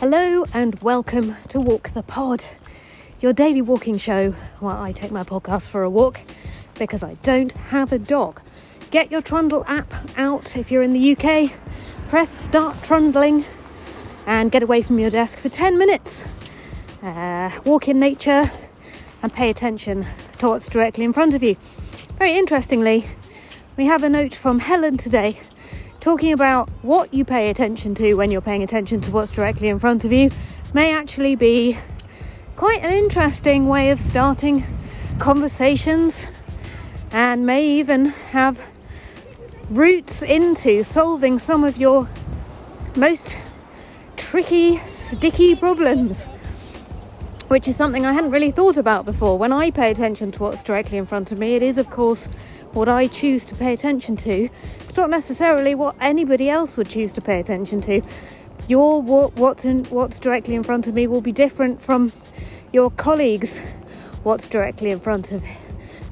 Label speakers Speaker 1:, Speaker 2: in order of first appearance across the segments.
Speaker 1: Hello and welcome to Walk the Pod, your daily walking show where I take my podcast for a walk because I don't have a dog. Get your Trundle app out if you're in the UK, press start trundling and get away from your desk for 10 minutes. Uh, walk in nature and pay attention to what's directly in front of you. Very interestingly, we have a note from Helen today talking about what you pay attention to when you're paying attention to what's directly in front of you may actually be quite an interesting way of starting conversations and may even have roots into solving some of your most tricky, sticky problems. Which is something I hadn't really thought about before. When I pay attention to what's directly in front of me, it is, of course, what I choose to pay attention to. Not necessarily what anybody else would choose to pay attention to. Your what, what's in, what's directly in front of me will be different from your colleagues. What's directly in front of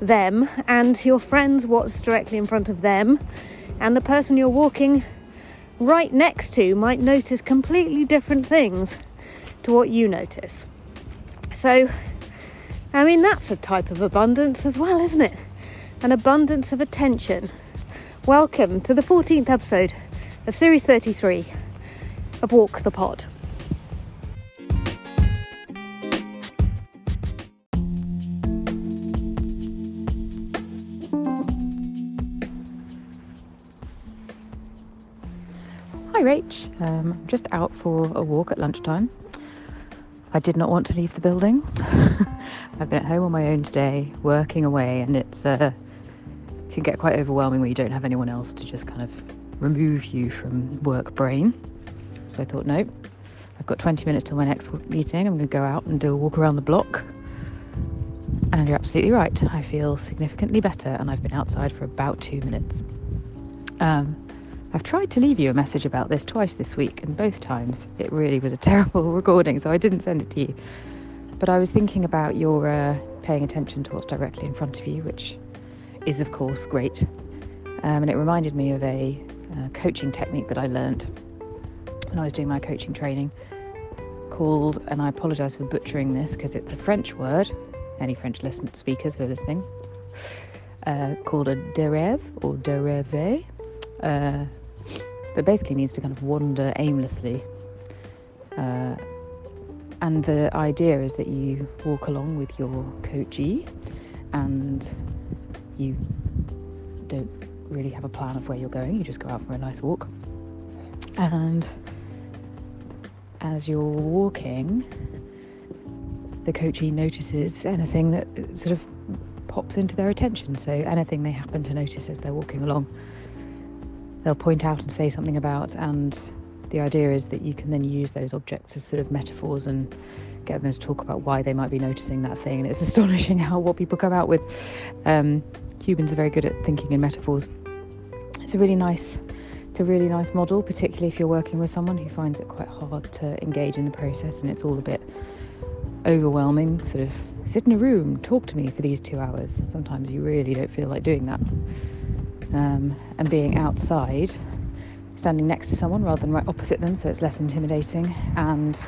Speaker 1: them, and your friends. What's directly in front of them, and the person you're walking right next to might notice completely different things to what you notice. So, I mean, that's a type of abundance as well, isn't it? an abundance of attention. Welcome to the 14th episode of Series 33 of Walk the Pod.
Speaker 2: Hi Rach, um, I'm just out for a walk at lunchtime. I did not want to leave the building. I've been at home on my own today, working away, and it's uh, can get quite overwhelming when you don't have anyone else to just kind of remove you from work brain. So I thought, no, I've got 20 minutes till my next meeting. I'm going to go out and do a walk around the block. And you're absolutely right. I feel significantly better, and I've been outside for about two minutes. Um, I've tried to leave you a message about this twice this week, and both times it really was a terrible recording, so I didn't send it to you. But I was thinking about your uh, paying attention to what's directly in front of you, which is, of course, great. Um, and it reminded me of a uh, coaching technique that I learnt when I was doing my coaching training called, and I apologise for butchering this because it's a French word, any French listen- speakers who are listening, uh, called a derive or derive, uh, but basically means to kind of wander aimlessly. Uh, and the idea is that you walk along with your coachee and you don't really have a plan of where you're going, you just go out for a nice walk. And as you're walking, the coachee notices anything that sort of pops into their attention. So anything they happen to notice as they're walking along, they'll point out and say something about. And the idea is that you can then use those objects as sort of metaphors and get them to talk about why they might be noticing that thing. And it's astonishing how what people come out with. Um, humans are very good at thinking in metaphors. It's a really nice, it's a really nice model, particularly if you're working with someone who finds it quite hard to engage in the process and it's all a bit overwhelming. Sort of sit in a room, talk to me for these two hours. Sometimes you really don't feel like doing that. Um, and being outside, standing next to someone rather than right opposite them, so it's less intimidating and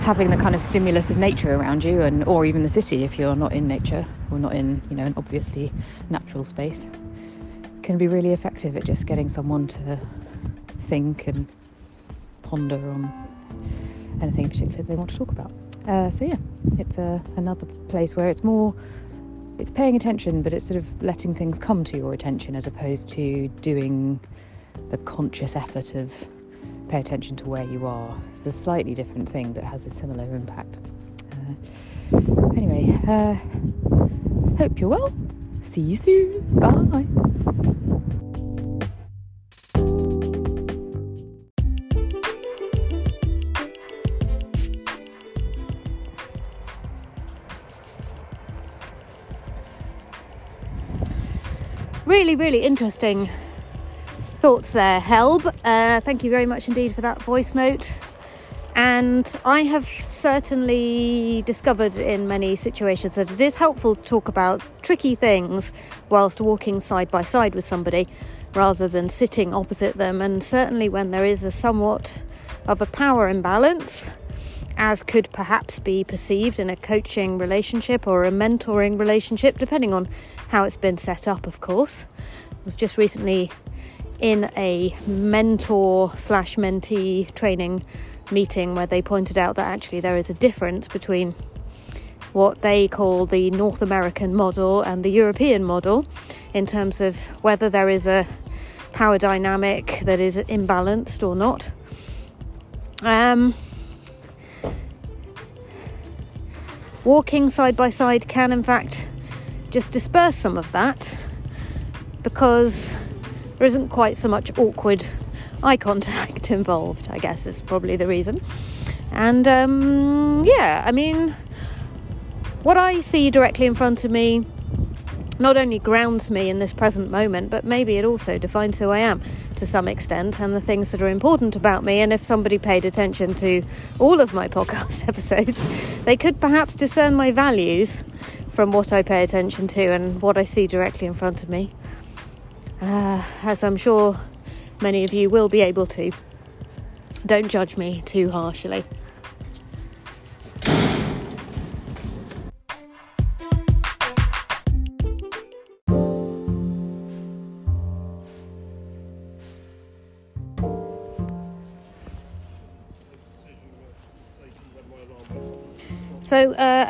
Speaker 2: having the kind of stimulus of nature around you and or even the city if you're not in nature or not in you know an obviously natural space can be really effective at just getting someone to think and ponder on anything in particular they want to talk about. Uh, so yeah it's a, uh, another place where it's more it's paying attention but it's sort of letting things come to your attention as opposed to doing the conscious effort of pay attention to where you are. It's a slightly different thing, but has a similar impact. Uh, anyway, uh, hope you're well. See you soon. Bye.
Speaker 1: Really, really interesting thoughts there, Helb. Uh, thank you very much indeed for that voice note. And I have certainly discovered in many situations that it is helpful to talk about tricky things whilst walking side by side with somebody rather than sitting opposite them. And certainly when there is a somewhat of a power imbalance, as could perhaps be perceived in a coaching relationship or a mentoring relationship, depending on how it's been set up, of course. I was just recently in a mentor slash mentee training meeting where they pointed out that actually there is a difference between what they call the North American model and the European model in terms of whether there is a power dynamic that is imbalanced or not. Um, walking side by side can, in fact, just disperse some of that because there isn't quite so much awkward eye contact involved, I guess is probably the reason. And um, yeah, I mean, what I see directly in front of me not only grounds me in this present moment, but maybe it also defines who I am to some extent and the things that are important about me. And if somebody paid attention to all of my podcast episodes, they could perhaps discern my values from what I pay attention to and what I see directly in front of me. Uh, as I'm sure many of you will be able to. Don't judge me too harshly.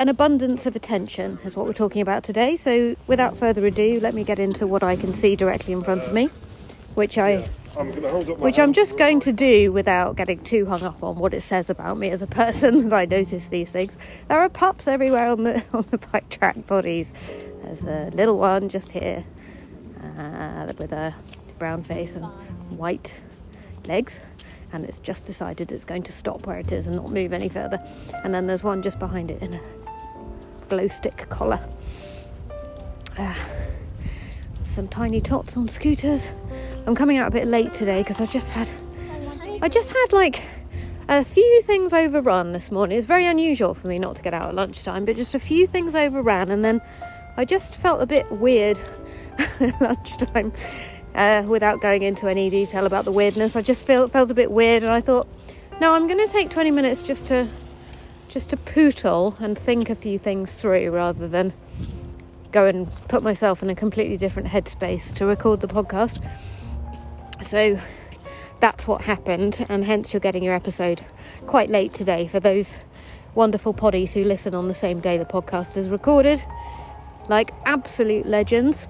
Speaker 1: An abundance of attention is what we're talking about today. So, without further ado, let me get into what I can see directly in front of me, which I. which I'm just going to do without getting too hung up on what it says about me as a person that I notice these things. There are pups everywhere on the on the bike track bodies. There's a little one just here uh, with a brown face and white legs and it's just decided it's going to stop where it is and not move any further. And then there's one just behind it in a glow stick collar. Uh, some tiny tots on scooters. I'm coming out a bit late today because I just had, I just had like a few things overrun this morning. It's very unusual for me not to get out at lunchtime, but just a few things overran, and then I just felt a bit weird at lunchtime uh, without going into any detail about the weirdness. I just felt felt a bit weird, and I thought, no, I'm going to take 20 minutes just to just to pootle and think a few things through rather than go and put myself in a completely different headspace to record the podcast. So that's what happened, and hence you're getting your episode quite late today for those wonderful poddies who listen on the same day the podcast is recorded, like absolute legends.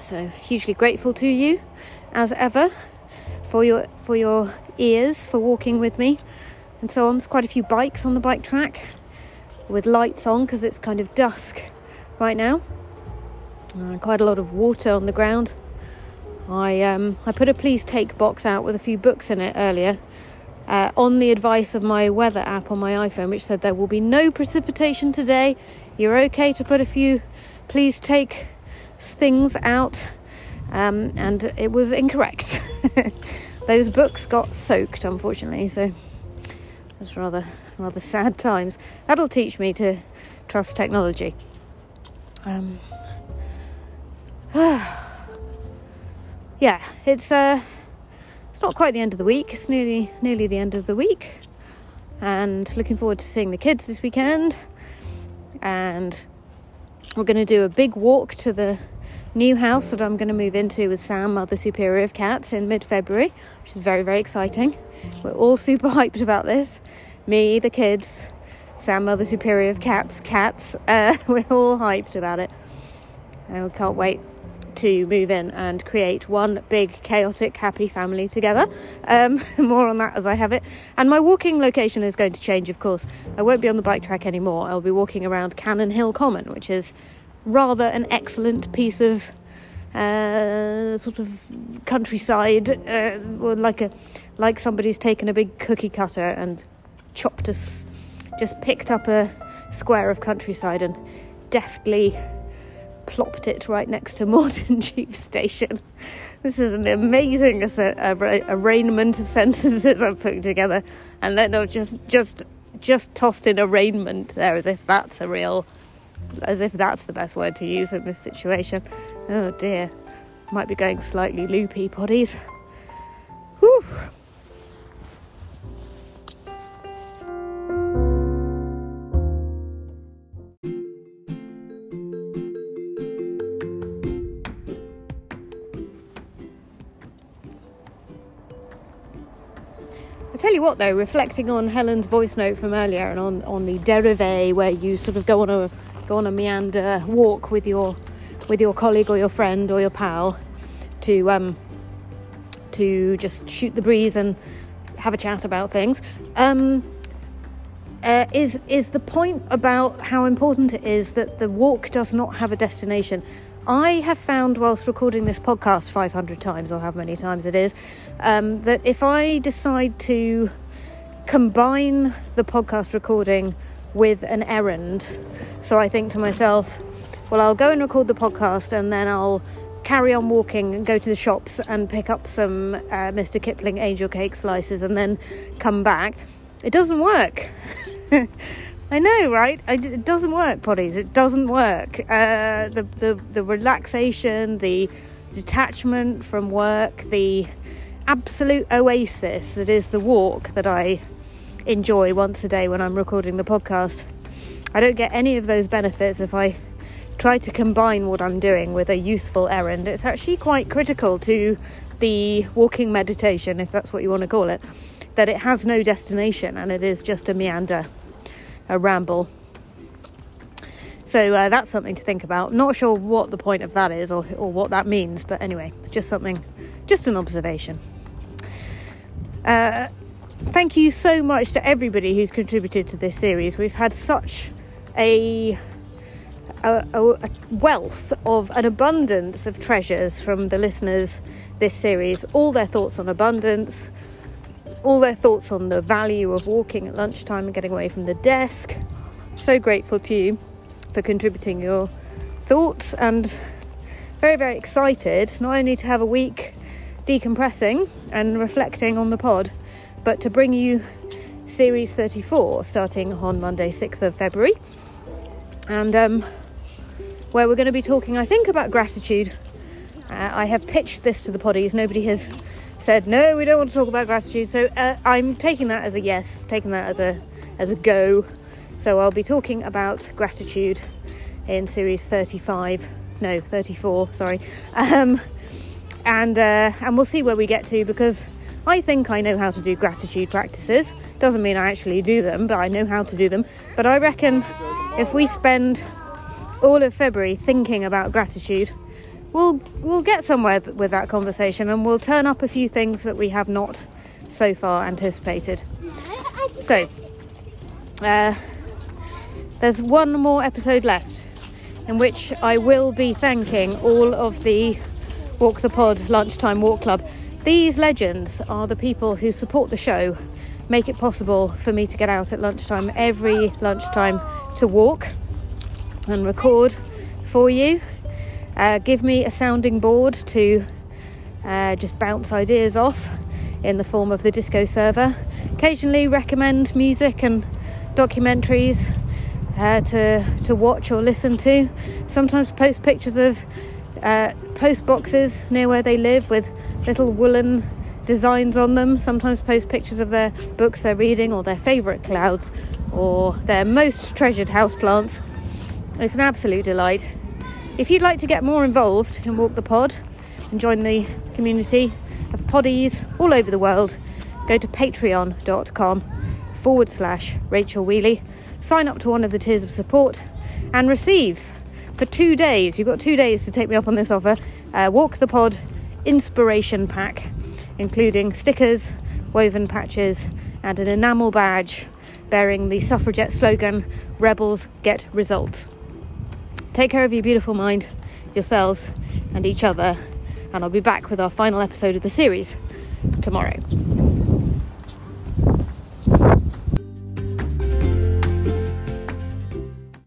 Speaker 1: So hugely grateful to you, as ever, for your for your ears for walking with me, and so on. There's quite a few bikes on the bike track with lights on because it's kind of dusk right now. Uh, quite a lot of water on the ground. I um, I put a please take box out with a few books in it earlier. Uh, on the advice of my weather app on my iPhone, which said there will be no precipitation today. You're okay to put a few please take things out, um, and it was incorrect. Those books got soaked, unfortunately, so it's rather rather sad times. That'll teach me to trust technology. Um, yeah, it's uh, it's not quite the end of the week. It's nearly nearly the end of the week, and looking forward to seeing the kids this weekend. And we're going to do a big walk to the new house that I'm going to move into with Sam, Mother Superior of Cats, in mid February, which is very, very exciting. We're all super hyped about this. Me, the kids, Sam, Mother Superior of Cats, cats. Uh, we're all hyped about it. And we can't wait to move in and create one big, chaotic, happy family together. Um, more on that as I have it. And my walking location is going to change, of course. I won't be on the bike track anymore. I'll be walking around Cannon Hill Common, which is rather an excellent piece of uh, sort of countryside, uh, like a like somebody's taken a big cookie cutter and chopped us, just picked up a square of countryside and deftly plopped it right next to Morden Tube Station. This is an amazing uh, arraignment of sentences I've put together, and then I've just just just tossed in arraignment there as if that's a real, as if that's the best word to use in this situation. Oh dear, might be going slightly loopy, poddies. Whew. You what, though, reflecting on Helen's voice note from earlier and on, on the derive where you sort of go on a go on a meander walk with your with your colleague or your friend or your pal to um, to just shoot the breeze and have a chat about things. Um, uh, is is the point about how important it is that the walk does not have a destination. I have found whilst recording this podcast 500 times, or however many times it is, um, that if I decide to combine the podcast recording with an errand, so I think to myself, well, I'll go and record the podcast and then I'll carry on walking and go to the shops and pick up some uh, Mr. Kipling angel cake slices and then come back. It doesn't work. I know, right? it doesn't work, poddies. It doesn't work. Uh, the, the the relaxation, the detachment from work, the absolute oasis that is the walk that I enjoy once a day when I'm recording the podcast. I don't get any of those benefits if I try to combine what I'm doing with a useful errand. It's actually quite critical to the walking meditation, if that's what you want to call it, that it has no destination and it is just a meander a ramble. So uh, that's something to think about. Not sure what the point of that is or, or what that means, but anyway, it's just something, just an observation. Uh, thank you so much to everybody who's contributed to this series. We've had such a, a, a wealth of an abundance of treasures from the listeners this series, all their thoughts on abundance, all their thoughts on the value of walking at lunchtime and getting away from the desk. So grateful to you for contributing your thoughts and very, very excited not only to have a week decompressing and reflecting on the pod, but to bring you series 34 starting on Monday, 6th of February. And um, where we're going to be talking, I think, about gratitude. Uh, I have pitched this to the poddies, nobody has said no, we don't want to talk about gratitude. So uh, I'm taking that as a yes, taking that as a as a go. So I'll be talking about gratitude in series 35, no 34, sorry, um, and uh, and we'll see where we get to because I think I know how to do gratitude practices. Doesn't mean I actually do them, but I know how to do them. But I reckon if we spend all of February thinking about gratitude we'll we'll get somewhere with that conversation and we'll turn up a few things that we have not so far anticipated. So, uh, there's one more episode left in which I will be thanking all of the Walk the Pod Lunchtime Walk Club. These legends are the people who support the show, make it possible for me to get out at lunchtime every lunchtime to walk and record for you uh, give me a sounding board to uh, just bounce ideas off in the form of the Discord server. Occasionally recommend music and documentaries uh, to to watch or listen to. Sometimes post pictures of uh, post boxes near where they live with little woolen designs on them. Sometimes post pictures of their books they're reading or their favourite clouds or their most treasured houseplants. It's an absolute delight. If you'd like to get more involved in Walk the Pod and join the community of poddies all over the world, go to patreon.com forward slash Rachel Wheeley, sign up to one of the tiers of support, and receive for two days. You've got two days to take me up on this offer. Uh, Walk the Pod inspiration pack, including stickers, woven patches, and an enamel badge bearing the suffragette slogan Rebels Get Results. Take care of your beautiful mind, yourselves, and each other. And I'll be back with our final episode of the series tomorrow.